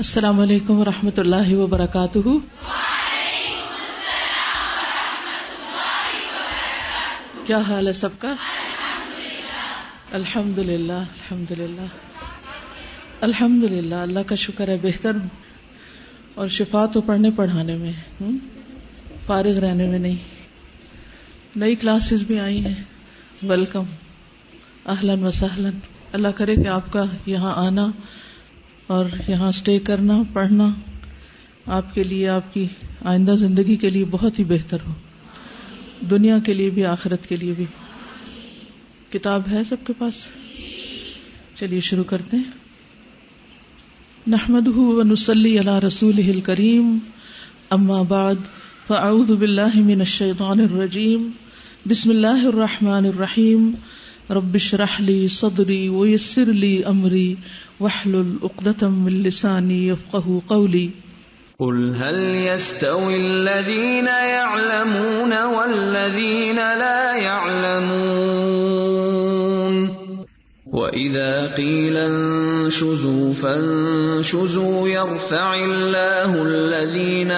السلام علیکم و رحمۃ اللہ وبرکاتہ۔ کیا حال ہے سب کا؟ الحمد للہ الحمد للہ الحمد للہ اللہ کا شکر ہے بہتر اور شفا تو پڑھنے پڑھانے میں فارغ رہنے میں نہیں۔ نئی کلاسز بھی آئی ہیں۔ ویلکم۔ اہلن و سہلن اللہ کرے کہ آپ کا یہاں آنا اور یہاں اسٹے کرنا، پڑھنا آپ کے لیے، آپ کی آئندہ زندگی کے لیے بہت ہی بہتر ہو۔ دنیا کے لیے بھی، آخرت کے لیے بھی۔ کتاب ہے سب کے پاس؟ چلیے شروع کرتے ہیں۔ نحمد نسلی اللہ رسول کریم اما بعد، فاعوذ باللہ من الشیطان الرجیم، بسم اللہ الرحمن الرحیم ربش رحلی صدری ویسر لی امری واحلل عقدة من لساني يفقه قولي. قل هل يستوي الذين يعلمون والذين لا يعلمون؟ وإذا قيل انشزوا فانشزوا يرفع الله الذين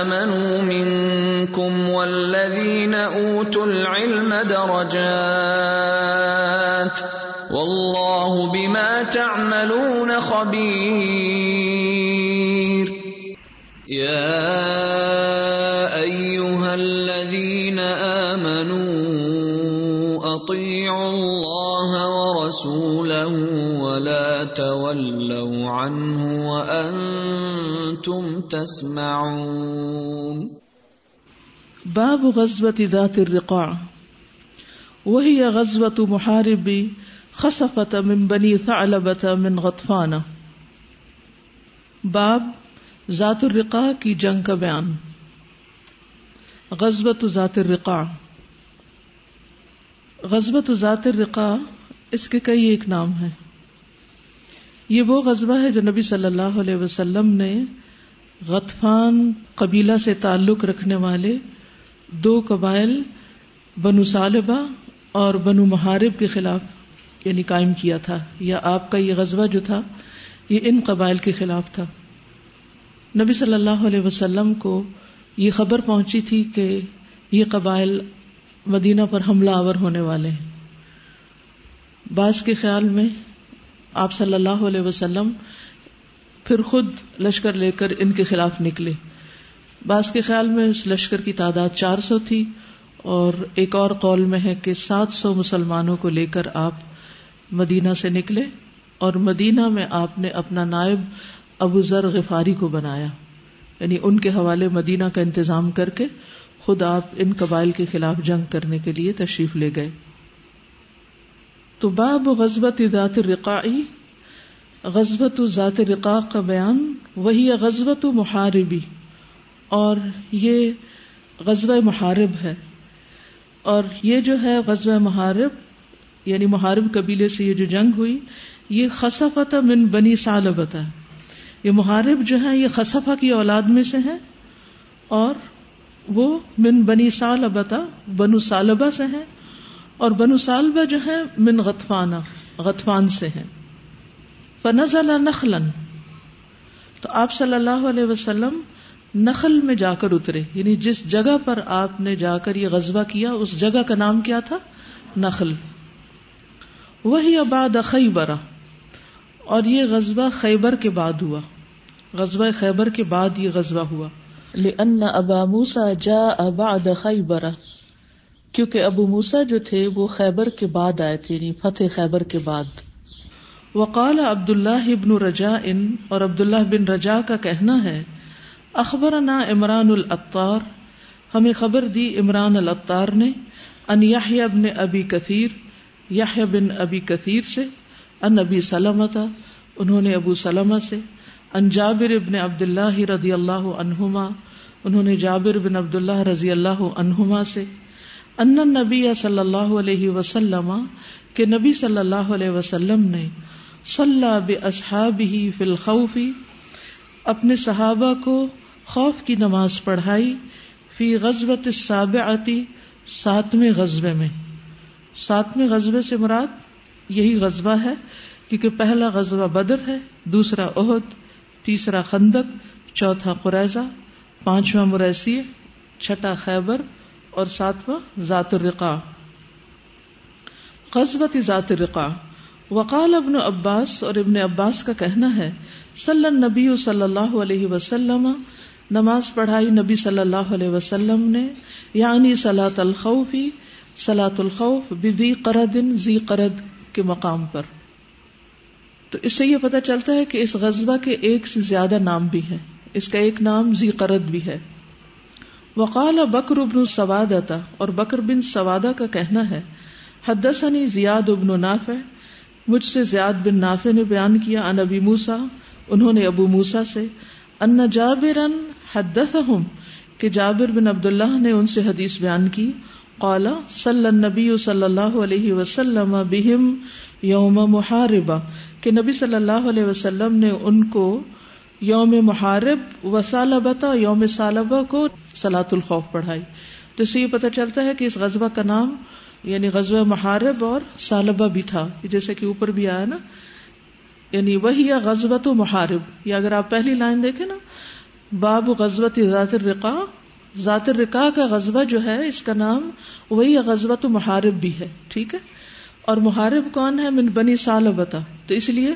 آمنوا منكم والذين أوتوا العلم درجات واللہ بما تعملون خبیر یا ایوہا الذین آمنوا اطیعوا اللہ ورسولہ ولا تولوا عنہ وانتم تسمعون. باب غزوة ذات الرقاع. وهي غزوة محاربي خصفت من بنی ثعلبت من غطفان۔ باب ذات الرقا کی جنگ کا بیان۔ غزبت ذات الرقا غزبت ذات الرقا اس کے کئی ایک نام ہیں۔ یہ وہ غزبہ ہے جو نبی صلی اللہ علیہ وسلم نے غطفان قبیلہ سے تعلق رکھنے والے دو قبائل بنو صالبہ اور بنو محارب کے خلاف یعنی قائم کیا تھا یا آپ کا یہ غزوہ جو تھا، یہ ان قبائل کے خلاف تھا۔ نبی صلی اللہ علیہ وسلم کو یہ خبر پہنچی تھی کہ یہ قبائل مدینہ پر حملہ آور ہونے والے ہیں۔ بعض کے خیال میں آپ صلی اللہ علیہ وسلم پھر خود لشکر لے کر ان کے خلاف نکلے۔ بعض کے خیال میں اس لشکر کی تعداد چار سو تھی اور ایک اور قول میں ہے کہ سات سو مسلمانوں کو لے کر آپ مدینہ سے نکلے اور مدینہ میں آپ نے اپنا نائب ابو ذر غفاری کو بنایا یعنی ان کے حوالے مدینہ کا انتظام کر کے خود آپ ان قبائل کے خلاف جنگ کرنے کے لیے تشریف لے گئے۔ تو باب غزبت ذات رقائی غزبت ذات رقا کا بیان، وہی غزبت محاربی، اور یہ غزب محارب ہے۔ اور یہ جو ہے غزب محارب یعنی محارب قبیلے سے یہ جو جنگ ہوئی، یہ خصفہ من بنی سالبتا یہ محارب جو ہے یہ خصفہ کی اولاد میں سے ہے اور وہ من بنی سالبتا بنو سالبہ سے ہے اور بنو سالبہ جو ہے من غطفانہ، غطفان سے ہے فنزل نخلن تو آپ صلی اللہ علیہ وسلم نخل میں جا کر اترے۔ یعنی جس جگہ پر آپ نے جا کر یہ غزبہ کیا، اس جگہ کا نام کیا تھا؟ نخل۔ وہی آباد خیبر۔ اور یہ غزبہ خیبر کے بعد ہوا۔ غزبہ خیبر کے بعد یہ غزبہ ہوا۔ لأن ابا موسا جا اباد خیبر کیونکہ ابو موسا جو تھے وہ خیبر کے بعد آئے تھے یعنی فتح خیبر کے بعد۔ وقال عبد اللہ ابن رجا ان اور عبد اللہ بن رجا کا کہنا ہے اخبر نا عمران الطار ہمیں خبر دی عمران الطار نے، ان ابن ابی کثیر یا بن ابی کثیر سے، ان ابی سلمت انہوں نے ابو سلم سے، ان جابر ابن عبد اللہ رضی اللہ عنہما، انہوں نے جابر بن عبد اللہ رضی اللہ عنہما سے، ان نبی صلی اللہ علیہ وسلم کے نبی صلی اللہ علیہ وسلم نے صلاح بصحاب ہی فی الخوفی اپنے صحابہ کو خوف کی نماز پڑھائی، فی غزبت السابعتی ساتویں غزبے میں۔ ساتویں غزبے سے مراد یہی غزبہ ہے، کیونکہ پہلا غزبہ بدر ہے، دوسرا عہد تیسرا خندق، چوتھا قریضہ، پانچواں مریسی، چھٹا خیبر اور ساتواں ذات الرقا قصبت ذات الرقا وقال ابن عباس اور ابن عباس کا کہنا ہے، صلی نبی صلی اللہ علیہ وسلم، نماز پڑھائی نبی صلی اللہ علیہ وسلم نے یعنی سلاۃ الخوفی سلاۃ الخوف بی قرد زی قرد کے مقام پر۔ تو اس سے یہ پتا چلتا ہے کہ اس غزبہ کے ایک سے زیادہ نام بھی ہے۔ اس کا ایک نام زی قرد بھی ہے۔ وقال بکر ابن سوادتا اور بکر بن سوادا کا کہنا ہے حدثني زیاد ابن نافع، مجھ سے زیاد بن نافع نے بیان کیا ان ابی موسا انہوں نے ابو موسا سے، ان جابرن حدثهم کہ جابر بن عبداللہ نے ان سے حدیث بیان کی قال، صلی النبی صلی اللہ علیہ وسلم بہم یوم محاربہ، کہ نبی صلی اللہ علیہ وسلم نے ان کو یوم محارب و سالبتا یوم سالبہ کو سلاۃ الخوف پڑھائی۔ تو اس سے یہ پتہ چلتا ہے کہ اس غزبہ کا نام یعنی غزوہ محارب اور سالبہ بھی تھا جیسے کہ اوپر بھی آیا نا یعنی وہی یا غزبت و محارب۔ یا اگر آپ پہلی لائن دیکھیں نا، باب غزبت ذات الرقا ذات الرقا کا غزبہ جو ہے، اس کا نام وہی غزبت و محارب بھی ہے، ٹھیک ہے؟ اور محارب کون ہے؟ من بنی سالبتا تو اس لیے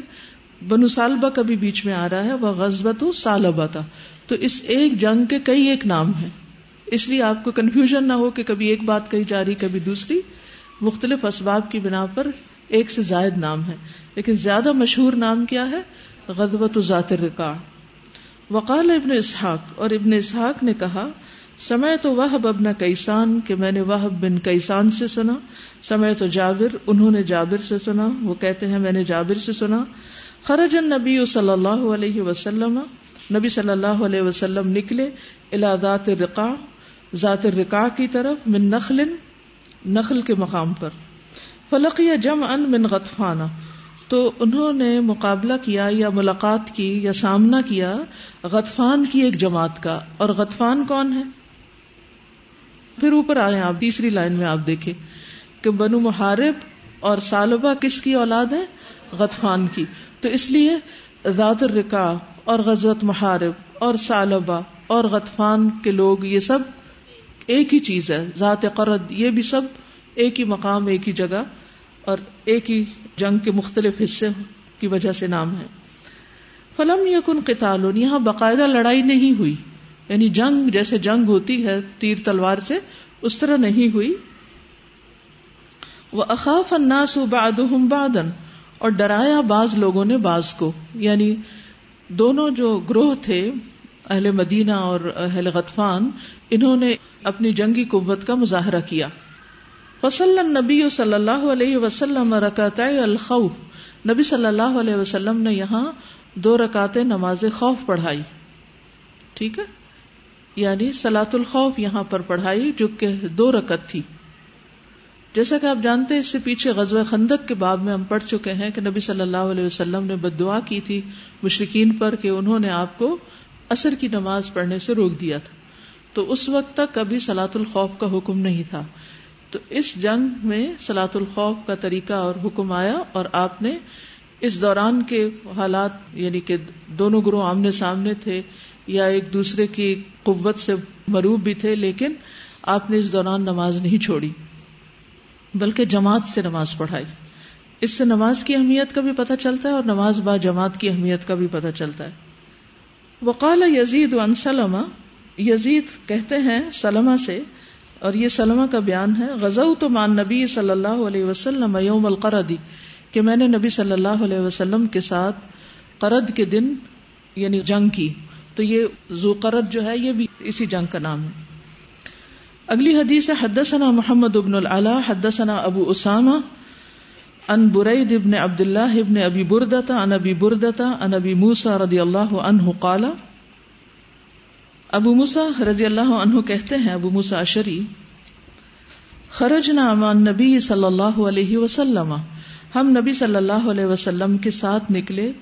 بنو سالبہ کا بھی بیچ میں آ رہا ہے، وہ غزبت و سالبتا تو اس ایک جنگ کے کئی ایک نام ہیں۔ اس لیے آپ کو کنفیوژن نہ ہو کہ کبھی ایک بات کہی جا رہی، کبھی دوسری۔ مختلف اسباب کی بنا پر ایک سے زائد نام ہے لیکن زیادہ مشہور نام کیا ہے؟ غدبت ذات رکا وقال ابن اسحاق، اور ابن اسحاق نے کہا سمے تو وہ ابن کیسان، کہ میں نے وہ بن کیسان سے سنا۔ سمے تو جابر، انہوں نے جابر سے سنا۔ وہ کہتے ہیں، میں نے جابر سے سنا۔ خرج نبی صلی اللہ علیہ وسلم۔ نبی صلی اللہ علیہ وسلم نکلے الا ذات رقا ذات رقا کی طرف، من نخل نخل کے مقام پر۔ فلق یا جم ان من غطفانہ۔ تو انہوں نے مقابلہ کیا یا ملاقات کی یا سامنا کیا غطفان کی ایک جماعت کا۔ اور غطفان کون ہے؟ پھر اوپر آئے آپ تیسری لائن میں آپ دیکھیں کہ بنو محارب اور سالبہ کس کی اولاد ہے غطفان کی۔ تو اس لیے ذات الرقا اور غزوت محارب اور سالبہ اور غطفان کے لوگ یہ سب ایک ہی چیز ہے، ذات قرد، یہ بھی سب ایک ہی مقام، ایک ہی جگہ اور ایک ہی جنگ کے مختلف حصے کی وجہ سے نام ہے فلم یقن قتال، یہاں باقاعدہ لڑائی نہیں ہوئی۔ یعنی جنگ جیسے جنگ ہوتی ہے تیر تلوار سے، اس طرح نہیں ہوئی۔ وہ اخاف اناس بادن اور ڈرایا بعض لوگوں نے بعض کو۔ یعنی دونوں جو گروہ تھے، اہل مدینہ اور اہل غطفان، انہوں نے اپنی جنگی قوت کا مظاہرہ کیا۔ فصل نبی صلی اللہ علیہ وسلم رکعت الخوف۔ نبی صلی اللہ علیہ وسلم نے یہاں دو رکعت نماز خوف پڑھائی۔ ٹھیک ہے؟ یعنی سلاۃ الخوف یہاں پر پڑھائی جو کہ دو رکت تھی۔ جیسا کہ آپ جانتے اس سے پیچھے غزوہ خندق کے باب میں ہم پڑھ چکے ہیں کہ نبی صلی اللہ علیہ وسلم نے بد دعا کی تھی مشرقین پر کہ انہوں نے آپ کو اثر کی نماز پڑھنے سے روک دیا تھا۔ تو اس وقت تک کبھی سلاۃ الخوف کا حکم نہیں تھا۔ تو اس جنگ میں سلاۃ الخوف کا طریقہ اور حکم آیا اور آپ نے اس دوران کے حالات یعنی کہ دونوں گروہ آمنے سامنے تھے یا ایک دوسرے کی قوت سے مروب بھی تھے، لیکن آپ نے اس دوران نماز نہیں چھوڑی، بلکہ جماعت سے نماز پڑھائی۔ اس سے نماز کی اہمیت کا بھی پتہ چلتا ہے اور نماز با جماعت کی اہمیت کا بھی پتہ چلتا ہے۔ وقال یزید ان سلمہ، یزید کہتے ہیں سلمہ سے، اور یہ سلمہ کا بیان ہے غزو تو مان نبی صلی اللہ علیہ وسلم یوم القردی کہ میں نے نبی صلی اللہ علیہ وسلم کے ساتھ قرد کے دن یعنی جنگ کی۔ تو یہ زو قرد جو ہے یہ بھی اسی جنگ کا نام ہے۔ اگلی حدیث حدثنا محمد ابن العلا، حدثنا ابو اسامہ ان برید ابن عبد اللہ ابن ابی بردتا ان ابی بردتا ان ابی موسا رضی اللہ عنہ قال ابو موسا رضی اللہ عنہ کہتے ہیں، ابو موسا اشری خرجنا امان نبی صلی اللہ علیہ وسلم۔ ہم نبی صلی اللہ علیہ وسلم کے ساتھ نکلے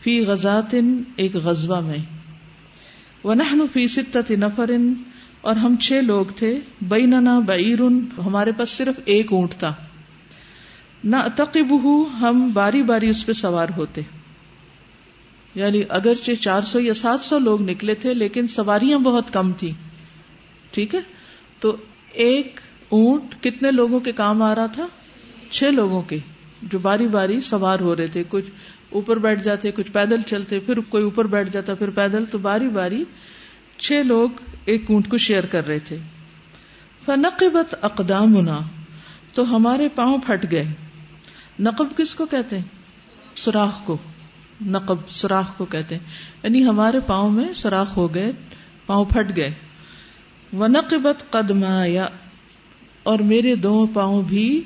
فی غزات ایک غزوہ میں۔ ونحن فی ستت نفر، اور ہم چھ لوگ تھے، بیننا بعیر، ہمارے پاس صرف ایک اونٹ تھا۔ نہ تقب ہم باری باری اس پہ سوار ہوتے۔ یعنی اگرچہ چار سو یا سات سو لوگ نکلے تھے، لیکن سواریاں بہت کم تھی ٹھیک ہے؟ تو ایک اونٹ کتنے لوگوں کے کام آ رہا تھا؟ چھ لوگوں کے، جو باری باری سوار ہو رہے تھے۔ کچھ اوپر بیٹھ جاتے، کچھ پیدل چلتے، پھر کوئی اوپر بیٹھ جاتا، پھر پیدل تو باری باری چھ لوگ ایک اونٹ کو شیئر کر رہے تھے۔ فنقبت اقدام تو ہمارے پاؤں پھٹ گئے۔ نقب کس کو کہتے ہیں؟ سوراخ کو۔ نقب سوراخ کو کہتے ہیں۔ یعنی ہمارے پاؤں میں سوراخ ہو گئے، پاؤں پھٹ گئے۔ وہ نقبت قدما اور میرے دو پاؤں بھی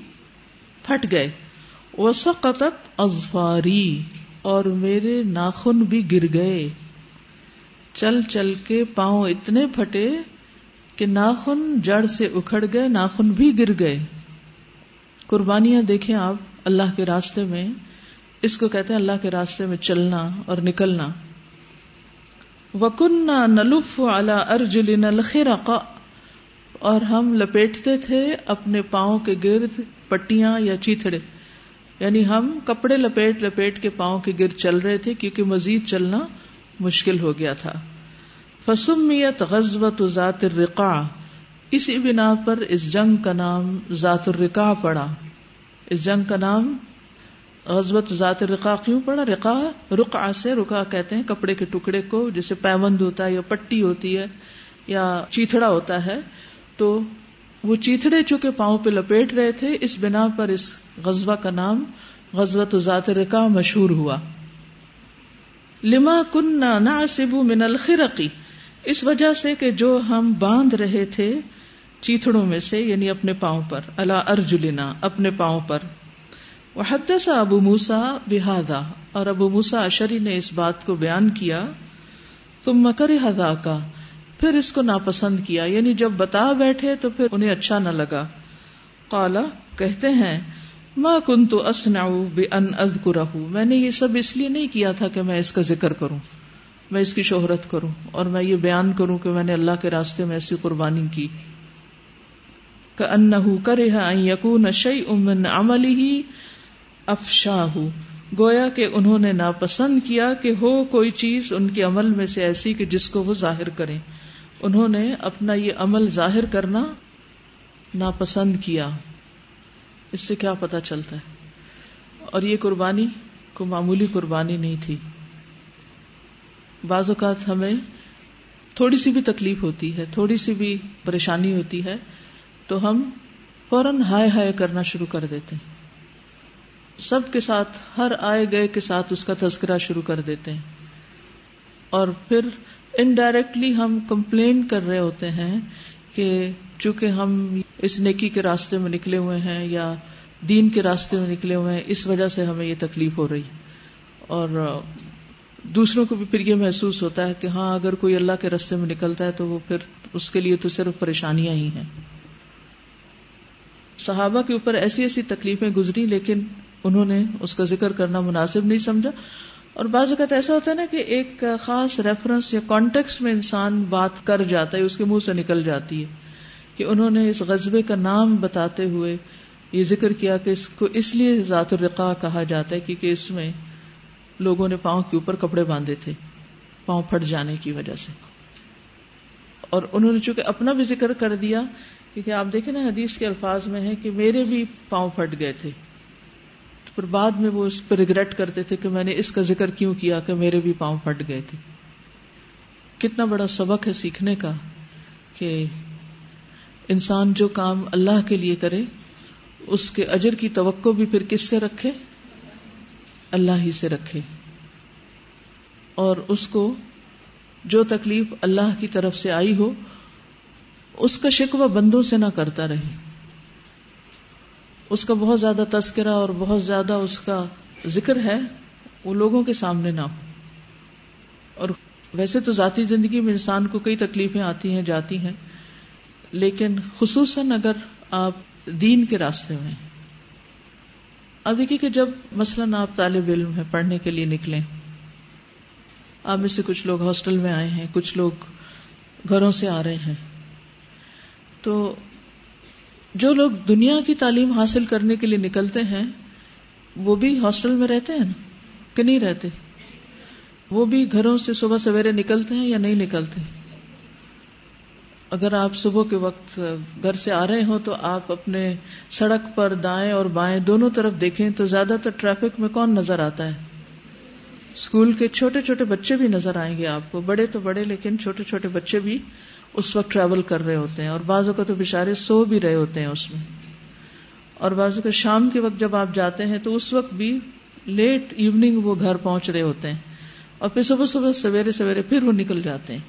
پھٹ گئے۔ وہ سقطت ازفاری اور میرے ناخن بھی گر گئے۔ چل چل کے پاؤں اتنے پھٹے کہ ناخن جڑ سے اکھڑ گئے، ناخن بھی گر گئے۔ قربانیاں دیکھیں آپ اللہ کے راستے میں۔ اس کو کہتے ہیں اللہ کے راستے میں چلنا اور نکلنا۔ وکن نلف اعلی ارجل نلخرقا اور ہم لپیٹتے تھے اپنے پاؤں کے گرد، پٹیاں یا چیتڑے یعنی ہم کپڑے لپیٹ لپیٹ کے پاؤں کے گرد چل رہے تھے کیونکہ مزید چلنا مشکل ہو گیا تھا۔ فسمیت غزوت ذات الرقا اسی بنا پر اس جنگ کا نام ذات الرقا پڑا۔ اس جنگ کا نام غزبت ذات رقا کیوں پڑا؟ رقا رقا سے رکا کہتے ہیں، کپڑے کے ٹکڑے کو، جیسے پیوند ہوتا ہے یا پٹی ہوتی ہے یا چیتڑا ہوتا ہے، تو وہ چیتڑے چونکہ پاؤں پہ لپیٹ رہے تھے، اس بنا پر اس غزبہ کا نام غزبت ذات رقا مشہور ہوا۔ لما کن نہ من الخرقی اس وجہ سے کہ جو ہم باندھ رہے تھے چیتڑوں میں سے یعنی اپنے پاؤں پر اللہ ارجلینا اپنے پاؤں پر۔ وہ حد سا ابو موسا بحادا اور ابو موسا اشری نے اس بات کو بیان کیا تم مکر ہدا کا پھر اس کو ناپسند کیا یعنی جب بتا بیٹھے تو پھر انہیں اچھا نہ لگا۔ کالا کہتے ہیں ماں کن تو بے ان اد میں نے یہ سب اس لیے نہیں کیا تھا کہ میں اس کا ذکر کروں، میں اس کی شہرت کروں، اور میں یہ بیان کروں کہ میں نے اللہ کے راستے میں ایسی قربانی کی۔ کہ ان کرے یقون شعی امن عملی ہی افشا گویا کہ انہوں نے ناپسند کیا کہ ہو کوئی چیز ان کے عمل میں سے ایسی کہ جس کو وہ ظاہر کریں۔ انہوں نے اپنا یہ عمل ظاہر کرنا ناپسند کیا۔ اس سے کیا پتا چلتا ہے؟ اور یہ قربانی کو معمولی قربانی نہیں تھی۔ بعض اوقات ہمیں تھوڑی سی بھی تکلیف ہوتی ہے، تھوڑی سی بھی پریشانی ہوتی ہے، تو ہم فوراً ہائے ہائے کرنا شروع کر دیتے ہیں۔ سب کے ساتھ، ہر آئے گئے کے ساتھ اس کا تذکرہ شروع کر دیتے ہیں۔ اور پھر انڈائریکٹلی ہم کمپلین کر رہے ہوتے ہیں کہ چونکہ ہم اس نیکی کے راستے میں نکلے ہوئے ہیں یا دین کے راستے میں نکلے ہوئے ہیں، اس وجہ سے ہمیں یہ تکلیف ہو رہی۔ اور دوسروں کو بھی پھر یہ محسوس ہوتا ہے کہ ہاں اگر کوئی اللہ کے راستے میں نکلتا ہے تو وہ پھر اس کے لیے تو صرف پریشانیاں ہی ہیں۔ صحابہ کے اوپر ایسی ایسی تکلیفیں گزری، لیکن انہوں نے اس کا ذکر کرنا مناسب نہیں سمجھا۔ اور بعض اوقات ایسا ہوتا ہے نا کہ ایک خاص ریفرنس یا کانٹیکس میں انسان بات کر جاتا ہے، اس کے منہ سے نکل جاتی ہے کہ انہوں نے اس غذبے کا نام بتاتے ہوئے یہ ذکر کیا کہ اس کو اس لیے ذات الرقا کہا جاتا ہے کیونکہ اس میں لوگوں نے پاؤں کے اوپر کپڑے باندھے تھے، پاؤں پھٹ جانے کی وجہ سے۔ اور انہوں نے چونکہ اپنا بھی ذکر کر دیا، کیونکہ آپ دیکھیں نا حدیث کے الفاظ میں ہے کہ میرے بھی پاؤں پھٹ گئے تھے۔ پھر بعد میں وہ اس پہ ریگریٹ کرتے تھے کہ میں نے اس کا ذکر کیوں کیا کہ میرے بھی پاؤں پھٹ گئے تھے۔ کتنا بڑا سبق ہے سیکھنے کا کہ انسان جو کام اللہ کے لیے کرے، اس کے اجر کی توقع بھی پھر کس سے رکھے؟ اللہ ہی سے رکھے۔ اور اس کو جو تکلیف اللہ کی طرف سے آئی ہو، اس کا شکوہ بندوں سے نہ کرتا رہے۔ اس کا بہت زیادہ تذکرہ اور بہت زیادہ اس کا ذکر ہے، وہ لوگوں کے سامنے نہ ہو۔ اور ویسے تو ذاتی زندگی میں انسان کو کئی تکلیفیں آتی ہیں، جاتی ہیں، لیکن خصوصاً اگر آپ دین کے راستے میں اب دیکھیے کہ جب مثلاً آپ طالب علم ہیں پڑھنے کے لیے نکلیں، آپ میں سے کچھ لوگ ہاسٹل میں آئے ہیں، کچھ لوگ گھروں سے آ رہے ہیں، تو جو لوگ دنیا کی تعلیم حاصل کرنے کے لیے نکلتے ہیں، وہ بھی ہاسٹل میں رہتے ہیں نا؟ کہ نہیں رہتے؟ وہ بھی گھروں سے صبح سویرے نکلتے ہیں یا نہیں نکلتے؟ اگر آپ صبح کے وقت گھر سے آ رہے ہوں تو آپ اپنے سڑک پر دائیں اور بائیں دونوں طرف دیکھیں تو زیادہ تر ٹریفک میں کون نظر آتا ہے؟ اسکول کے چھوٹے چھوٹے بچے بھی نظر آئیں گے آپ کو، بڑے تو بڑے لیکن چھوٹے چھوٹے بچے بھی اس وقت ٹریول کر رہے ہوتے ہیں اور بعضوں کا تو بےچارے سو بھی رہے ہوتے ہیں اس میں۔ اور بعضوں کا شام کے وقت جب آپ جاتے ہیں تو اس وقت بھی لیٹ ایوننگ وہ گھر پہنچ رہے ہوتے ہیں اور پھر صبح صبح سویرے سویرے پھر وہ نکل جاتے ہیں۔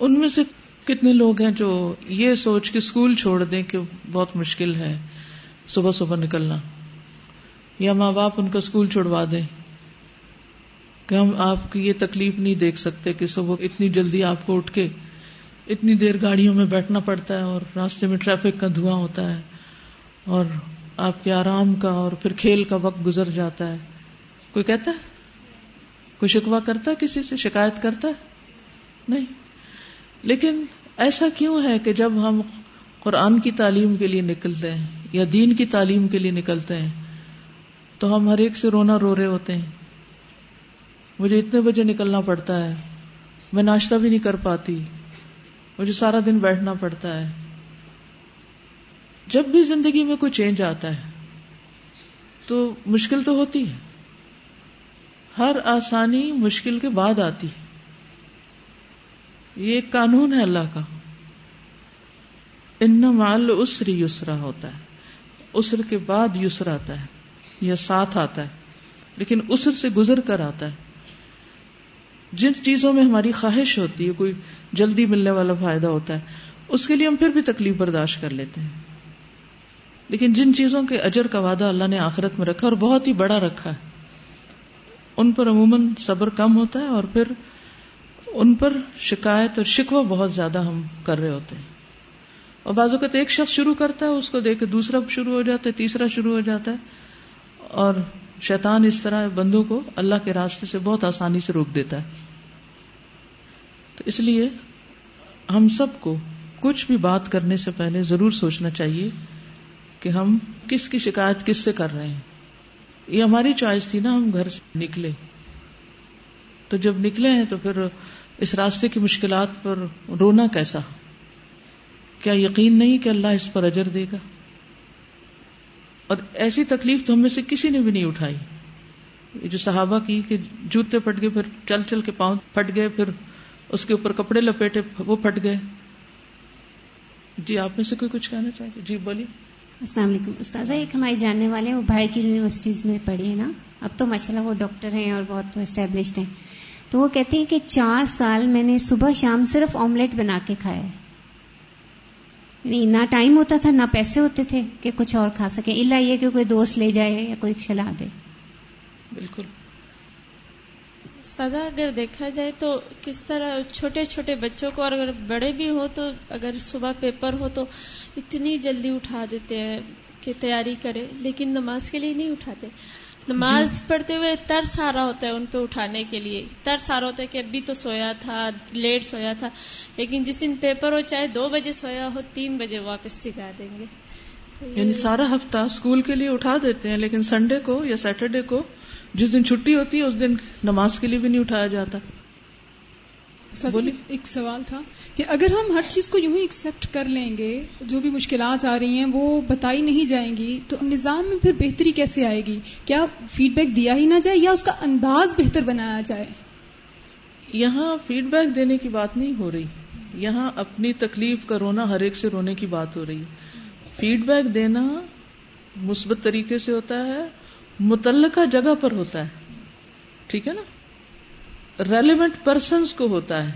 ان میں سے کتنے لوگ ہیں جو یہ سوچ کے اسکول چھوڑ دیں کہ بہت مشکل ہے صبح صبح نکلنا۔ یا ماں باپ ان کا اسکول چھوڑوا دیں کہ ہم آپ کی یہ تکلیف نہیں دیکھ سکتے کہ صبح اتنی جلدی آپ کو اٹھ کے اتنی دیر گاڑیوں میں بیٹھنا پڑتا ہے اور راستے میں ٹریفک کا دھواں ہوتا ہے اور آپ کے آرام کا اور پھر کھیل کا وقت گزر جاتا ہے۔ کوئی کہتا ہے؟ کوئی شکوا کرتا ہے کسی سے؟ شکایت کرتا ہے؟ نہیں۔ لیکن ایسا کیوں ہے کہ جب ہم قرآن کی تعلیم کے لیے نکلتے ہیں یا دین کی تعلیم کے لیے نکلتے ہیں، تو ہم ہر ایک سے رونا رو رہے ہوتے ہیں۔ مجھے اتنے بجے نکلنا پڑتا ہے۔ میں ناشتہ بھی نہیں کر پاتی۔ مجھے سارا دن بیٹھنا پڑتا ہے۔ جب بھی زندگی میں کوئی چینج آتا ہے، تو مشکل تو ہوتی ہے۔ ہر آسانی مشکل کے بعد آتی یہ ایک قانون ہے اللہ کا۔ ان مال اسری یسرا ہوتا ہے۔ اسر کے بعد یسر آتا ہے، یا ساتھ آتا ہے، لیکن اسر سے گزر کر آتا ہے۔ جن چیزوں میں ہماری خواہش ہوتی ہے، کوئی جلدی ملنے والا فائدہ ہوتا ہے، اس کے لیے ہم پھر بھی تکلیف برداشت کر لیتے ہیں۔ لیکن جن چیزوں کے اجر کا وعدہ اللہ نے آخرت میں رکھا اور بہت ہی بڑا رکھا ہے، ان پر عموماً صبر کم ہوتا ہے اور پھر ان پر شکایت اور شکوہ بہت زیادہ ہم کر رہے ہوتے ہیں۔ اور بعض اوقات ایک شخص شروع کرتا ہے، اس کو دیکھ کے دوسرا شروع ہو جاتا ہے، تیسرا شروع ہو جاتا ہے۔ اور شیطان اس طرح بندوں کو اللہ کے راستے سے بہت آسانی سے روک دیتا ہے۔ تو اس لیے ہم سب کو کچھ بھی بات کرنے سے پہلے ضرور سوچنا چاہیے کہ ہم کس کی شکایت کس سے کر رہے ہیں۔ یہ ہماری چوائس تھی نا ہم گھر سے نکلے۔ تو جب نکلے ہیں تو پھر اس راستے کی مشکلات پر رونا کیسا؟ کیا یقین نہیں کہ اللہ اس پر اجر دے گا؟ اور ایسی تکلیف تو ہم میں سے کسی نے بھی نہیں اٹھائی۔ یہ جو صحابہ کی کہ جوتے پھٹ گئے، پھر چل چل کے پاؤں پھٹ گئے، پھر اس کے اوپر کپڑے لپیٹے وہ پھٹ گئے۔ جی آپ میں سے کوئی کچھ کہنا چاہیے جی بولیے۔ السلام علیکم۔ استاذہ ایک ہماری جاننے والے ہیں وہ باہر کی یونیورسٹیز میں پڑھی ہیں نا۔ اب تو ماشاء اللہ وہ ڈاکٹر ہیں اور بہت اسٹیبلشڈ ہیں۔ تو وہ کہتے ہیں کہ چار سال میں نے صبح شام صرف آملیٹ بنا کے کھایا یعنی نہ ٹائم ہوتا تھا نہ پیسے ہوتے تھے کہ کچھ اور کھا سکیں۔ اللہ یہ کہ کوئی دوست لے جائے یا کوئی کھلا دے۔ بالکل۔ سدا اگر دیکھا جائے تو کس طرح چھوٹے چھوٹے بچوں کو اور اگر بڑے بھی ہو تو اگر صبح پیپر ہو تو اتنی جلدی اٹھا دیتے ہیں کہ تیاری کرے لیکن نماز کے لیے نہیں اٹھاتے۔ نماز جی۔ پڑھتے ہوئے تر سارا ہوتا ہے ان پہ اٹھانے کے لیے۔ تر سارا ہوتا ہے کہ ابھی تو سویا تھا لیٹ سویا تھا لیکن جس دن پیپر ہو چاہے دو بجے سویا ہو تین بجے واپس سکھا دیں گے۔ یعنی سارا ہفتہ اسکول کے لیے اٹھا دیتے ہیں لیکن سنڈے کو یا سیٹرڈے کو جس دن چھٹی ہوتی ہے اس دن نماز کے لیے بھی نہیں اٹھایا جاتا۔ ایک سوال تھا کہ اگر ہم ہر چیز کو یوں ہی ایکسپٹ کر لیں گے جو بھی مشکلات آ رہی ہیں وہ بتائی نہیں جائیں گی تو نظام میں پھر بہتری کیسے آئے گی؟ کیا فیڈ بیک دیا ہی نہ جائے یا اس کا انداز بہتر بنایا جائے؟ یہاں فیڈ بیک دینے کی بات نہیں ہو رہی۔ یہاں اپنی تکلیف کا رونا ہر ایک سے رونے کی بات ہو رہی۔ فیڈ بیک دینا مثبت طریقے سے ہوتا ہے متعلقہ جگہ پر ہوتا ہے۔ ٹھیک ہے نا؟ ریلیونٹ پرسنس کو ہوتا ہے۔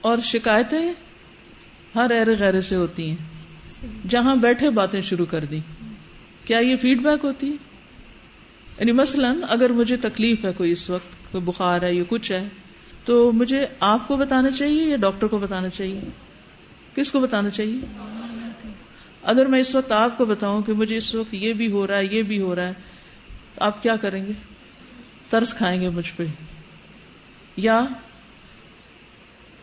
اور شکایتیں ہر ار غیر سے ہوتی ہیں۔ جہاں بیٹھے باتیں شروع کر دی کیا یہ فیڈ بیک ہوتی ہے؟ یعنی مثلاً اگر مجھے تکلیف ہے کوئی اس وقت، کوئی بخار ہے یا کچھ ہے، تو مجھے آپ کو بتانا چاہیے یا ڈاکٹر کو بتانا چاہیے؟ کس کو بتانا چاہیے؟ اگر میں اس وقت آپ کو بتاؤں کہ مجھے اس وقت یہ بھی ہو رہا ہے، یہ بھی ہو رہا ہے، تو آپ کیا کریں گے؟ ترس کھائیں گے مجھ پہ۔ یا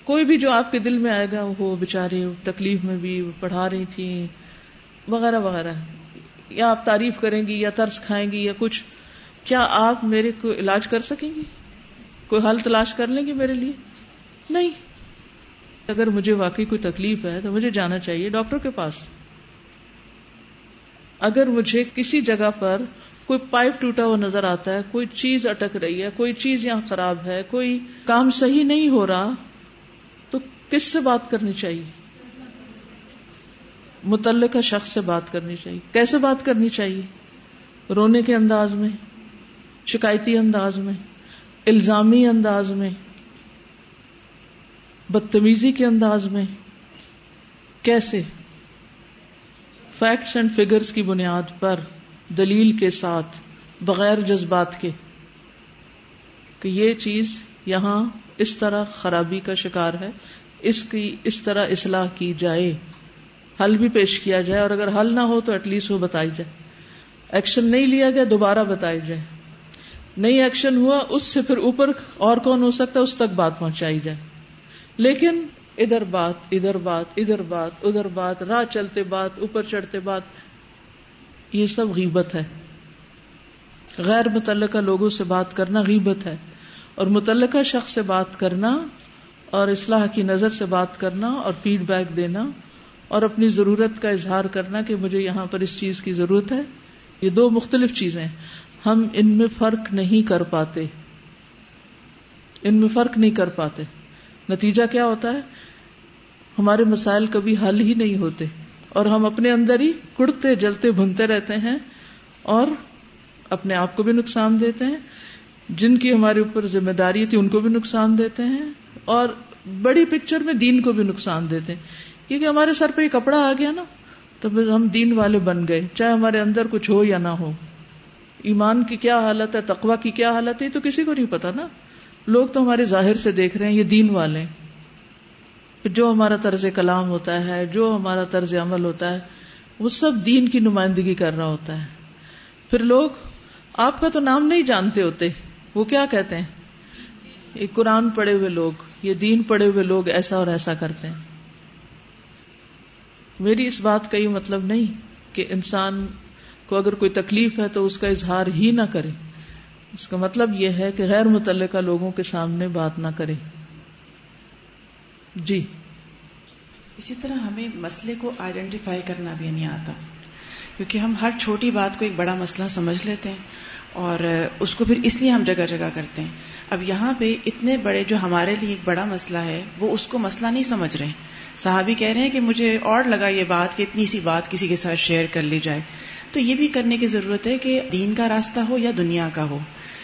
کوئی بھی جو آپ کے دل میں آئے گا، وہ بےچارے تکلیف میں بھی پڑھا رہی تھی وغیرہ وغیرہ۔ یا آپ تعریف کریں گی، یا ترس کھائیں گی، یا کچھ۔ کیا آپ میرے کو علاج کر سکیں گی؟ کوئی حل تلاش کر لیں گے میرے لیے؟ نہیں۔ اگر مجھے واقعی کوئی تکلیف ہے، تو مجھے جانا چاہیے ڈاکٹر کے پاس۔ اگر مجھے کسی جگہ پر کوئی پائپ ٹوٹا ہوا نظر آتا ہے، کوئی چیز اٹک رہی ہے، کوئی چیز یہاں خراب ہے، کوئی کام صحیح نہیں ہو رہا، تو کس سے بات کرنی چاہیے؟ متعلقہ شخص سے بات کرنی چاہیے۔ کیسے بات کرنی چاہیے؟ رونے کے انداز میں، شکایتی انداز میں، الزامی انداز میں، بدتمیزی کے انداز میں، کیسے؟ فیکٹس اینڈ فگرز کی بنیاد پر دلیل کے ساتھ بغیر جذبات کے کہ یہ چیز یہاں اس طرح خرابی کا شکار ہے، اس کی، اس طرح اصلاح کی جائے، حل بھی پیش کیا جائے، اور اگر حل نہ ہو تو ایٹ لیسٹ وہ بتائی جائے۔ ایکشن نہیں لیا گیا، دوبارہ بتائی جائے۔ نہیں ایکشن ہوا، اس سے پھر اوپر اور کون ہو سکتا ہے، اس تک بات پہنچائی جائے۔ لیکن ادھر بات ادھر بات ادھر بات ادھر بات، راہ چلتے بات، اوپر چڑھتے بات۔ یہ سب غیبت ہے۔ غیر متعلقہ لوگوں سے بات کرنا غیبت ہے۔ اور متعلقہ شخص سے بات کرنا اور اصلاح کی نظر سے بات کرنا اور فیڈ بیک دینا اور اپنی ضرورت کا اظہار کرنا کہ مجھے یہاں پر اس چیز کی ضرورت ہے۔ یہ دو مختلف چیزیں ہم ان میں فرق نہیں کر پاتے۔ ان میں فرق نہیں کر پاتے۔ نتیجہ کیا ہوتا ہے؟ ہمارے مسائل کبھی حل ہی نہیں ہوتے اور ہم اپنے اندر ہی کڑتے، جلتے، بھنتے رہتے ہیں اور اپنے آپ کو بھی نقصان دیتے ہیں۔ جن کی ہمارے اوپر ذمہ داری تھی، ان کو بھی نقصان دیتے ہیں اور بڑی پکچر میں دین کو بھی نقصان دیتے ہیں۔ کیونکہ ہمارے سر پہ یہ کپڑا آ گیا نا، تو پھر ہم دین والے بن گئے، چاہے ہمارے اندر کچھ ہو یا نہ ہو۔ ایمان کی کیا حالت ہے تقوا کی کیا حالت ہے تو کسی کو نہیں پتا نا۔ لوگ تو ہمارے ظاہر سے دیکھ رہے ہیں، یہ دین والے ہیں۔ جو ہمارا طرز کلام ہوتا ہے، جو ہمارا طرز عمل ہوتا ہے، وہ سب دین کی نمائندگی کر رہا ہوتا ہے۔ پھر لوگ، آپ کا تو نام نہیں جانتے ہوتے، وہ کیا کہتے ہیں؟ یہ قرآن پڑے ہوئے لوگ، یہ دین پڑے ہوئے لوگ ایسا اور ایسا کرتے ہیں۔ میری اس بات کا یہ مطلب نہیں کہ انسان کو اگر کوئی تکلیف ہے تو اس کا اظہار ہی نہ کرے۔ اس کا مطلب یہ ہے کہ غیر متعلقہ لوگوں کے سامنے بات نہ کرے۔ جی۔ اسی طرح ہمیں مسئلے کو آئیڈینٹیفائی کرنا بھی نہیں آتا، کیونکہ ہم ہر چھوٹی بات کو ایک بڑا مسئلہ سمجھ لیتے ہیں اور اس کو پھر اس لیے ہم جگہ جگہ کرتے ہیں۔ اب یہاں پہ اتنے بڑے جو ہمارے لیے ایک بڑا مسئلہ ہے، وہ اس کو مسئلہ نہیں سمجھ رہے۔ صحابی کہہ رہے ہیں کہ مجھے اور لگا یہ بات کہ اتنی سی بات کسی کے ساتھ شیئر کر لی جائے۔ تو یہ بھی کرنے کی ضرورت ہے کہ دین کا راستہ ہو یا دنیا کا ہو۔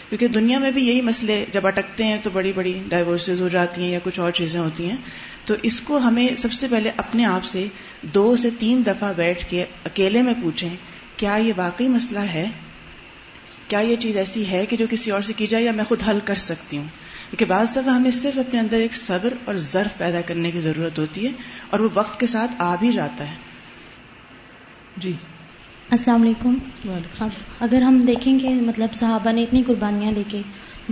کیونکہ دنیا میں بھی یہی مسئلے جب اٹکتے ہیں تو بڑی بڑی ڈائیورسز ہو جاتی ہیں یا کچھ اور چیزیں ہوتی ہیں، تو اس کو ہمیں سب سے پہلے اپنے آپ سے دو سے تین دفعہ بیٹھ کے اکیلے میں پوچھیں، کیا یہ واقعی مسئلہ ہے؟ کیا یہ چیز ایسی ہے کہ جو کسی اور سے کی جائے یا میں خود حل کر سکتی ہوں؟ کیونکہ بعض دفعہ ہمیں صرف اپنے اندر ایک صبر اور ضرف پیدا کرنے کی ضرورت ہوتی ہے اور وہ وقت کے ساتھ آ بھی جاتا ہے۔ جی۔ السلام علیکم۔ اگر ہم دیکھیں کہ مطلب صحابہ نے اتنی قربانیاں دے کے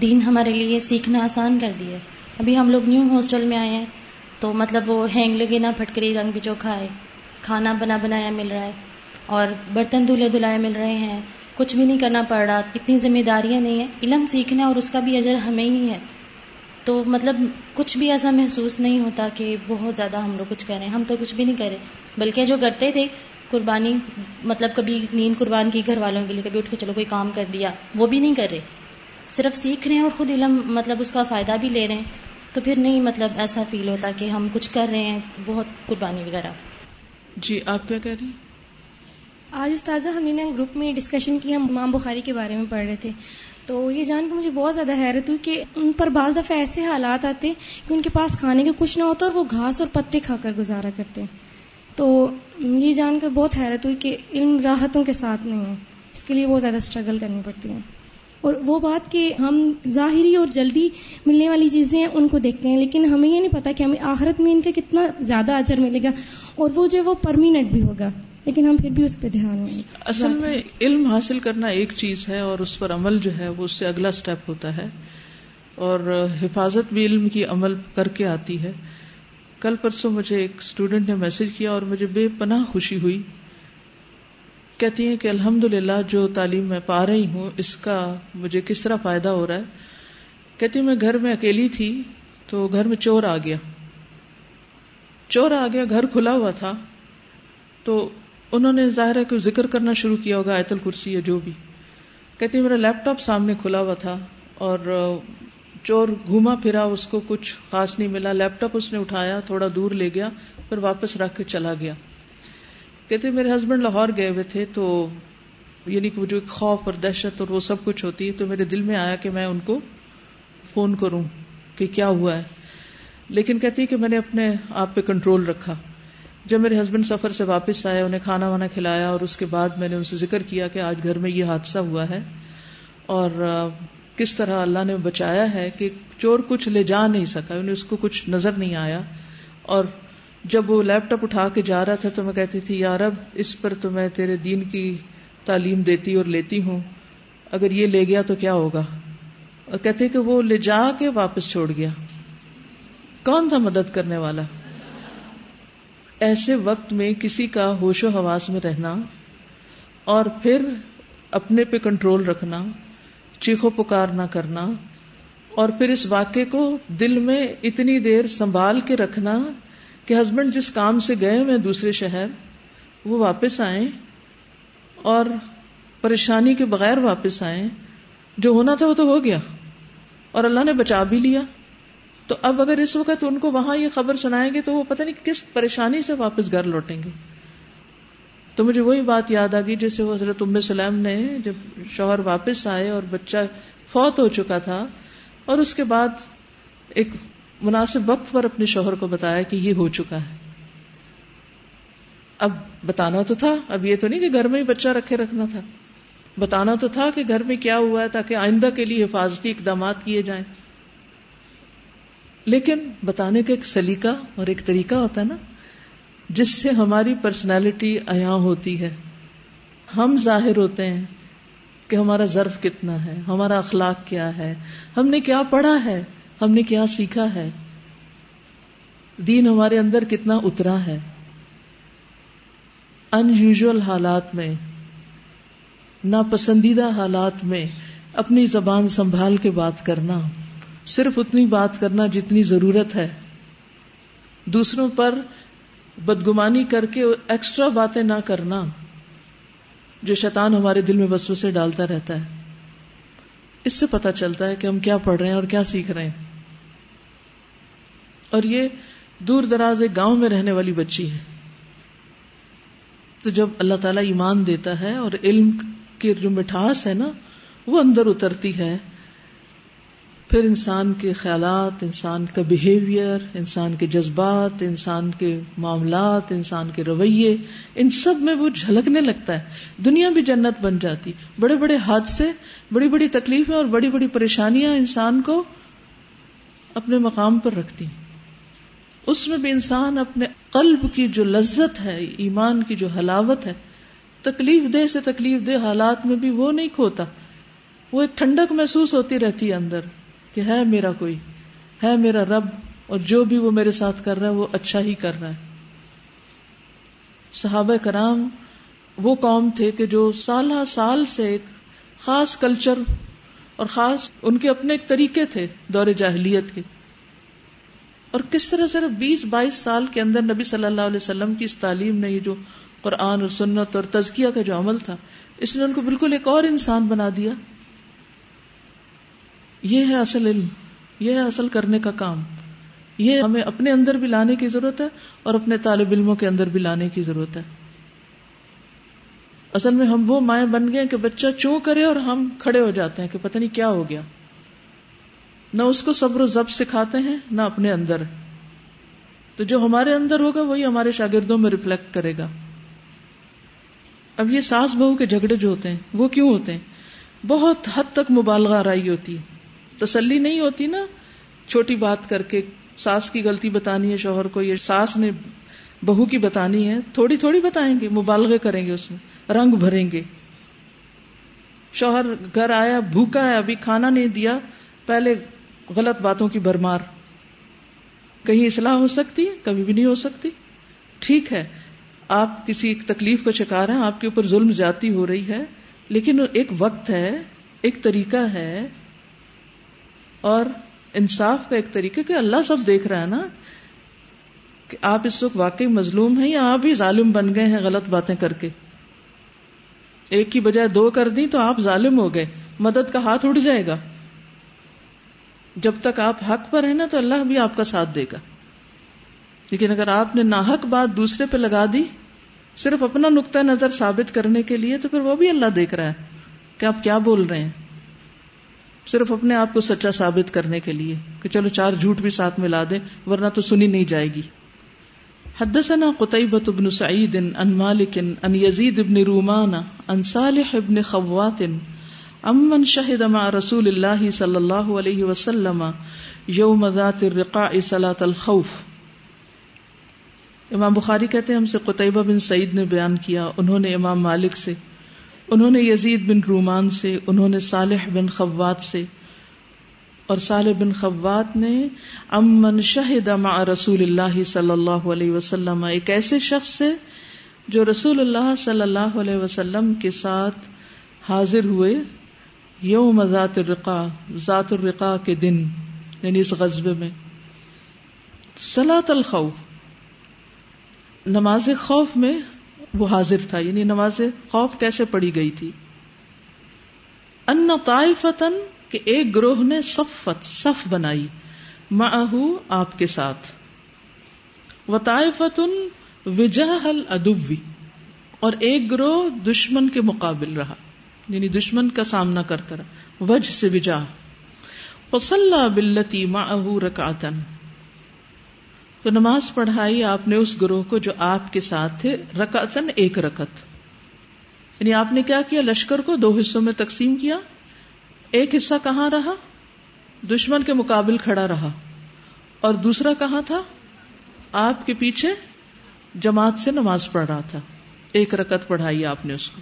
دین ہمارے لیے سیکھنا آسان کر دیا ابھی ہم لوگ نیو ہاسٹل میں آئے ہیں تو مطلب وہ ہینگ لگے نہ پھٹکری رنگ بھی چوکھا ہے کھانا بنا بنایا مل رہا ہے اور برتن دھلے دھلائے مل رہے ہیں کچھ بھی نہیں کرنا پڑ رہا اتنی ذمہ داریاں نہیں ہیں۔ علم سیکھنا اور اس کا بھی اجر ہمیں ہی ہے۔ تو مطلب کچھ بھی ایسا محسوس نہیں ہوتا کہ بہت زیادہ ہم لوگ کچھ کریں ہم تو کچھ بھی نہیں کرے بلکہ جو کرتے تھے قربانی مطلب کبھی نیند قربان کی گھر والوں کے لیے کبھی اٹھ کے چلو کوئی کام کر دیا وہ بھی نہیں کر رہے۔ صرف سیکھ رہے ہیں اور خود علم مطلب اس کا فائدہ بھی لے رہے ہیں۔ تو پھر نہیں مطلب ایسا فیل ہوتا کہ ہم کچھ کر رہے ہیں بہت قربانی وغیرہ۔ جی آپ کیا کہہ رہی ہیں؟ آج استاذہ ہم نے گروپ میں ڈسکشن کی ہم امام بخاری کے بارے میں پڑھ رہے تھے۔ تو یہ جان کے مجھے بہت زیادہ حیرت ہوئی کہ ان پر بعض دفعہ ایسے حالات آتے کہ ان کے پاس کھانے کا کچھ نہ ہوتا اور وہ گھاس اور پتے کھا کر گزارا کرتے تو یہ جان کر بہت حیرت ہوئی کہ علم راحتوں کے ساتھ نہیں ہے۔ اس کے لیے بہت زیادہ اسٹرگل کرنی پڑتی ہیں اور وہ بات کہ ہم ظاہری اور جلدی ملنے والی چیزیں ہیں، ان کو دیکھتے ہیں، لیکن ہمیں یہ نہیں پتا کہ ہمیں آخرت میں ان کا کتنا زیادہ اجر ملے گا اور وہ جو وہ پرمیننٹ بھی ہوگا۔ لیکن ہم پھر بھی اس پہ دھیان میں اصل میں علم حاصل کرنا ایک چیز ہے اور اس پر عمل جو ہے وہ اس سے اگلا اسٹیپ ہوتا ہے۔ اور حفاظت بھی علم کی عمل کر کے آتی ہے۔ کل پرسوں مجھے ایک اسٹوڈینٹ نے میسج کیا اور مجھے بے پناہ خوشی ہوئی۔ کہتی ہیں کہ الحمد للہ جو تعلیم میں پا رہی ہوں، اس کا مجھے کس طرح فائدہ ہو رہا ہے؟ کہتی میں گھر میں اکیلی تھی تو گھر میں چور آ گیا۔ چور آ گیا، گھر کھلا ہوا تھا۔ تو انہوں نے ظاہر ہے کہ ذکر کرنا شروع کیا ہوگا ایتل کرسی یا جو بھی۔ کہتی میرا لیپ ٹاپ سامنے کھلا ہوا تھا اور چور گھوما پھرا، اس کو کچھ خاص نہیں ملا۔ لیپ ٹاپ اس نے اٹھایا، تھوڑا دور لے گیا، پھر واپس رکھ کے چلا گیا۔ کہتے میرے ہسبینڈ لاہور گئے ہوئے تھے، تو یعنی کہ وہ جو خوف اور دہشت اور وہ سب کچھ ہوتی ہے، تو میرے دل میں آیا کہ میں ان کو فون کروں کہ کیا ہوا ہے۔ لیکن کہتی کہ میں نے اپنے آپ پہ کنٹرول رکھا۔ جب میرے ہسبینڈ سفر سے واپس آئے، انہیں کھانا وانا کھلایا اور اس کے بعد میں نے ان سے ذکر کیا کہ آج گھر میں یہ حادثہ ہوا ہے۔ اور کس طرح اللہ نے بچایا ہے کہ چور کچھ لے جا نہیں سکا انہیں اس کو کچھ نظر نہیں آیا۔ اور جب وہ لیپ ٹاپ اٹھا کے جا رہا تھا تو میں کہتی تھی یار اب اس پر تو میں تیرے دین کی تعلیم دیتی اور لیتی ہوں، اگر یہ لے گیا تو کیا ہوگا؟ اور کہتے کہ وہ لے جا کے واپس چھوڑ گیا۔ کون تھا مدد کرنے والا؟ ایسے وقت میں کسی کا ہوش و حواس میں رہنا اور پھر اپنے پہ کنٹرول رکھنا چیخو پکار نہ کرنا اور پھر اس واقعے کو دل میں اتنی دیر سنبھال کے رکھنا کہ ہسبینڈ جس کام سے گئے میں دوسرے شہر، وہ واپس آئے اور پریشانی کے بغیر واپس آئے جو ہونا تھا وہ تو ہو گیا اور اللہ نے بچا بھی لیا۔ تو اب اگر اس وقت ان کو وہاں یہ خبر سنائیں گے تو وہ پتہ نہیں کس پریشانی سے واپس گھر لوٹیں گے۔ تو مجھے وہی بات یاد آ گئی جیسے وہ حضرت ام سلیم نے جب شوہر واپس آئے اور بچہ فوت ہو چکا تھا اور اس کے بعد ایک مناسب وقت پر اپنے شوہر کو بتایا کہ یہ ہو چکا ہے۔ اب بتانا تو تھا، اب یہ تو نہیں کہ گھر میں ہی بچہ رکھے رکھنا تھا۔ بتانا تو تھا کہ گھر میں کیا ہوا ہے تاکہ آئندہ کے لیے حفاظتی اقدامات کیے جائیں۔ لیکن بتانے کا ایک سلیقہ اور ایک طریقہ ہوتا ہے نا۔ جس سے ہماری پرسنالٹی ایا ہوتی ہے۔ ہم ظاہر ہوتے ہیں کہ ہمارا ضرف کتنا ہے، ہمارا اخلاق کیا ہے، ہم نے کیا پڑھا ہے، ہم نے کیا سیکھا ہے۔ دین ہمارے اندر کتنا اترا ہے۔ ان یوژل حالات میں، ناپسندیدہ حالات میں اپنی زبان سنبھال کے بات کرنا، صرف اتنی بات کرنا جتنی ضرورت ہے۔ دوسروں پر بدگمانی کر کے ایکسٹرا باتیں نہ کرنا جو شیطان ہمارے دل میں بسو سے ڈالتا رہتا ہے۔ اس سے پتا چلتا ہے کہ ہم کیا پڑھ رہے ہیں اور کیا سیکھ رہے ہیں۔ اور یہ دور دراز ایک گاؤں میں رہنے والی بچی ہے۔ تو جب اللہ تعالیٰ ایمان دیتا ہے اور علم کی جو مٹھاس ہے نا، وہ اندر اترتی ہے۔ پھر انسان کے خیالات، انسان کا بہیویئر انسان کے جذبات، انسان کے معاملات، انسان کے رویے، ان سب میں وہ جھلکنے لگتا ہے۔ دنیا بھی جنت بن جاتی۔ بڑے بڑے حادثے، بڑی بڑی تکلیفیں اور بڑی بڑی پریشانیاں انسان کو اپنے مقام پر رکھتی اس میں بھی انسان اپنے قلب کی جو لذت ہے، ایمان کی جو حلاوت ہے، تکلیف دہ سے تکلیف دہ حالات میں بھی وہ نہیں کھوتا۔ وہ ایک ٹھنڈک محسوس ہوتی رہتی ہے اندر۔ کہ ہے میرا کوئی، ہے میرا رب، اور جو بھی وہ میرے ساتھ کر رہا ہے، وہ اچھا ہی کر رہا ہے۔ صحابہ کرام وہ قوم تھے کہ جو سالہ سال سے ایک خاص کلچر اور خاص ان کے اپنے ایک طریقے تھے دور جاہلیت کے۔ اور کس طرح صرف بیس بائیس سال کے اندر نبی صلی اللہ علیہ وسلم کی اس تعلیم نے یہ جو قرآن اور سنت اور تزکیہ کا جو عمل تھا، اس نے ان کو بالکل ایک اور انسان بنا دیا۔ یہ ہے اصل علم، یہ ہے اصل کرنے کا کام۔ یہ ہمیں اپنے اندر بھی لانے کی ضرورت ہے اور اپنے طالب علموں کے اندر بھی لانے کی ضرورت ہے۔ اصل میں ہم وہ مائیں بن گئے کہ بچہ چوں کرے اور ہم کھڑے ہو جاتے ہیں کہ پتہ نہیں کیا ہو گیا۔ نہ اس کو صبر و ضبط سکھاتے ہیں، نہ اپنے اندر۔ تو جو ہمارے اندر ہوگا وہی ہمارے شاگردوں میں ریفلیکٹ کرے گا۔ اب یہ ساس بہو کے جھگڑے جو ہوتے ہیں، وہ کیوں ہوتے ہیں؟ بہت حد تک مبالغہ آرائی ہوتی ہے۔ تسلی نہیں ہوتی نا، چھوٹی بات کر کے ساس کی غلطی بتانی ہے، شوہر کو یہ ساس نے بہو کی بتانی ہے، تھوڑی تھوڑی بتائیں گے، مبالغے کریں گے اس میں، رنگ بھریں گے۔ شوہر گھر آیا، بھوکا ہے، ابھی کھانا نہیں دیا، پہلے غلط باتوں کی بھرمار۔ کہیں اصلاح ہو سکتی ہے؟ کبھی بھی نہیں ہو سکتی۔ ٹھیک ہے، آپ کسی ایک تکلیف کا شکار ہیں، آپ کے اوپر ظلم زیادتی ہو رہی ہے، لیکن ایک وقت ہے، ایک طریقہ ہے اور انصاف کا ایک طریقہ کہ اللہ سب دیکھ رہا ہے نا کہ آپ اس وقت واقعی مظلوم ہیں یا آپ بھی ظالم بن گئے ہیں غلط باتیں کر کے۔ ایک کی بجائے دو کر دی تو آپ ظالم ہو گئے، مدد کا ہاتھ اٹھ جائے گا۔ جب تک آپ حق پر ہیں نا تو اللہ بھی آپ کا ساتھ دے گا۔ لیکن اگر آپ نے ناحق بات دوسرے پہ لگا دی، صرف اپنا نقطۂ نظر ثابت کرنے کے لیے تو پھر وہ بھی اللہ دیکھ رہا ہے کہ آپ کیا بول رہے ہیں۔ صرف اپنے آپ کو سچا ثابت کرنے کے لیے کہ چلو چار جھوٹ بھی ساتھ ملا دیں، ورنہ تو سنی نہیں جائے گی۔ حدثنا قتيبة بن سعيد عن مالك عن يزيد بن رومان عن صالح بن خوات امن شهد مع رسول الله صلى الله عليه وسلم يوم ذات الرقاع صلاة الخوف۔ امام بخاری کہتے ہیں ہم سے قطعبہ بن سعید نے بیان کیا، انہوں نے امام مالک سے انہوں نے یزید بن رومان سے، انہوں نے صالح بن خوات سے۔ اور صالح بن خوات نے امن شہد مع رسول اللہ صلی اللہ علیہ وسلم۔ ایک ایسے شخص سے جو رسول اللہ صلی اللہ علیہ وسلم کے ساتھ حاضر ہوئے۔ یوم ذات الرقا ذات الرقا کے دن یعنی اس غزبے میں۔ سلاۃ الخوف۔ نماز خوف میں وہ حاضر تھا یعنی نماز خوف کیسے پڑھی گئی تھی؟ ان طائفتن کہ ایک گروہ نے صفت، صف بنائی معہو آپ کے ساتھ۔ و طائفتن وجہ الادوی اور ایک گروہ دشمن کے مقابل رہا یعنی دشمن کا سامنا کرتا رہا، وجہ سے وجہ فصلہ بلتی معہو رکعتن تو نماز پڑھائی آپ نے اس گروہ کو جو آپ کے ساتھ تھے رکعتن ایک رکت یعنی آپ نے کیا کیا؟ لشکر کو دو حصوں میں تقسیم کیا۔ ایک حصہ کہاں رہا؟ دشمن کے مقابل کھڑا رہا۔ اور دوسرا کہاں تھا؟ آپ کے پیچھے جماعت سے نماز پڑھ رہا تھا۔ ایک رکت پڑھائی آپ نے اس کو۔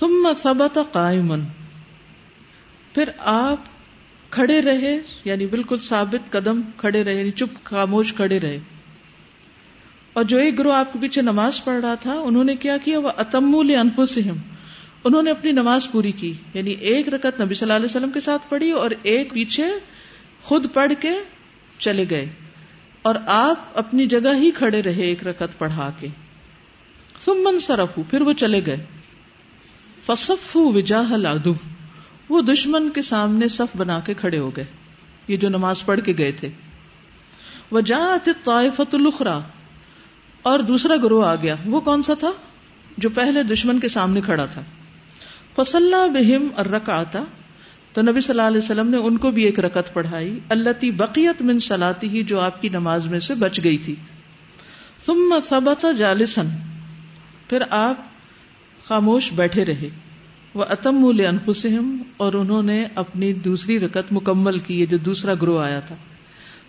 ثم ثبت قائمن پھر آپ کھڑے رہے یعنی بالکل ثابت قدم کھڑے رہے یعنی چپ خاموش کھڑے رہے۔ اور جو ایک گروہ آپ کے پیچھے نماز پڑھ رہا تھا، انہوں نے کیا کیا؟ وہ اتمول انفسہم انہوں نے اپنی نماز پوری کی یعنی ایک رکت نبی صلی اللہ علیہ وسلم کے ساتھ پڑھی اور ایک پیچھے خود پڑھ کے چلے گئے۔ اور آپ اپنی جگہ ہی کھڑے رہے ایک رکت پڑھا کے۔ تم من سرف پھر وہ چلے گئے۔ فصف وجاہ الادو وہ دشمن کے سامنے صف بنا کے کھڑے ہو گئے۔ یہ جو نماز پڑھ کے گئے تھے۔ وہ جات طائفت الخرا اور دوسرا گروہ آ گیا۔ وہ کون سا تھا؟ جو پہلے دشمن کے سامنے کھڑا تھا۔ فصل بہم ارک آتا تو نبی صلی اللہ علیہ وسلم نے ان کو بھی ایک رکت پڑھائی۔ اللہ تی بقیت من سلاتی ہی جو آپ کی نماز میں سے بچ گئی تھی۔ ثم ثبت جالسن پھر آپ خاموش بیٹھے رہے۔ وہ اتم انفسہم اور انہوں نے اپنی دوسری رکت مکمل کی، یہ جو دوسرا گروہ آیا تھا۔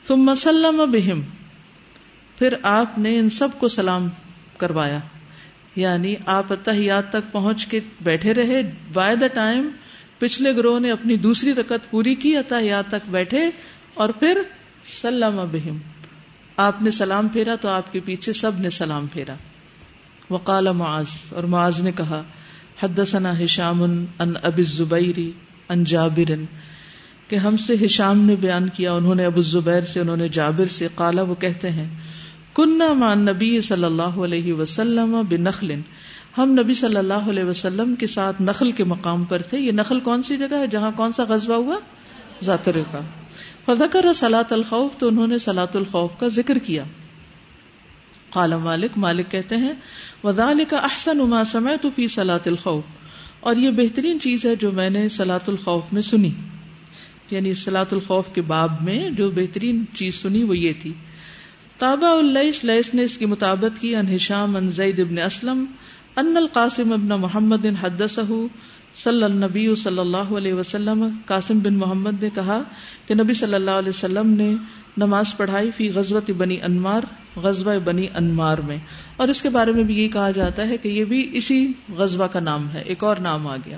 ثم سلم بہم پھر آپ نے ان سب کو سلام کروایا۔ یعنی آپ اتحیات تک پہنچ کے بیٹھے رہے۔ بائی دا ٹائم پچھلے گروہ نے اپنی دوسری رکت پوری کی، اتحیات تک بیٹھے اور پھر سلام بہم آپ نے سلام پھیرا تو آپ کے پیچھے سب نے سلام پھیرا۔ وقال معاذ، اور معاذ نے کہا حدثنا ہشام ان ابی الزبیری ان جابر، کہ ہم سے ہشام نے بیان کیا، انہوں نے ابو الزبیر سے، انہوں نے جابر سے، قالا وہ کہتے ہیں کنہ مان نبی صلی اللہ علیہ وسلم بنخل۔ ہم نبی صلی اللہ علیہ وسلم کے ساتھ نخل کے مقام پر تھے۔ یہ نخل کون سی جگہ ہے جہاں کون سا غزبہ ہوا؟ ذاتر کا۔ فذکر سلاۃ الخوف، تو انہوں نے سلاۃ الخوف کا ذکر کیا۔ قال مالک مالک کہتے ہیں وذالک احسن ما سمعت فی سلاۃ الخوف۔ اور یہ بہترین چیز ہے جو میں نے سلاۃ الخوف میں سنی۔ یعنی سلاۃ الخوف کے باب میں جو بہترین چیز سنی وہ یہ تھی۔ تابع اللیس لیس نے اس کی مطابق کی، ان ہشام، ان زید ابن اسلم، ان القاسم ابن محمد حدثہ صلی النبی صلی اللہ علیہ وسلم، قاسم بن محمد نے کہا کہ نبی صلی اللہ علیہ وسلم نے نماز پڑھائی فی غزوت بنی انمار غزوہ بنی انمار میں۔ اور اس کے بارے میں بھی یہ کہا جاتا ہے کہ یہ بھی اسی غزوہ کا نام ہے، ایک اور نام آ گیا۔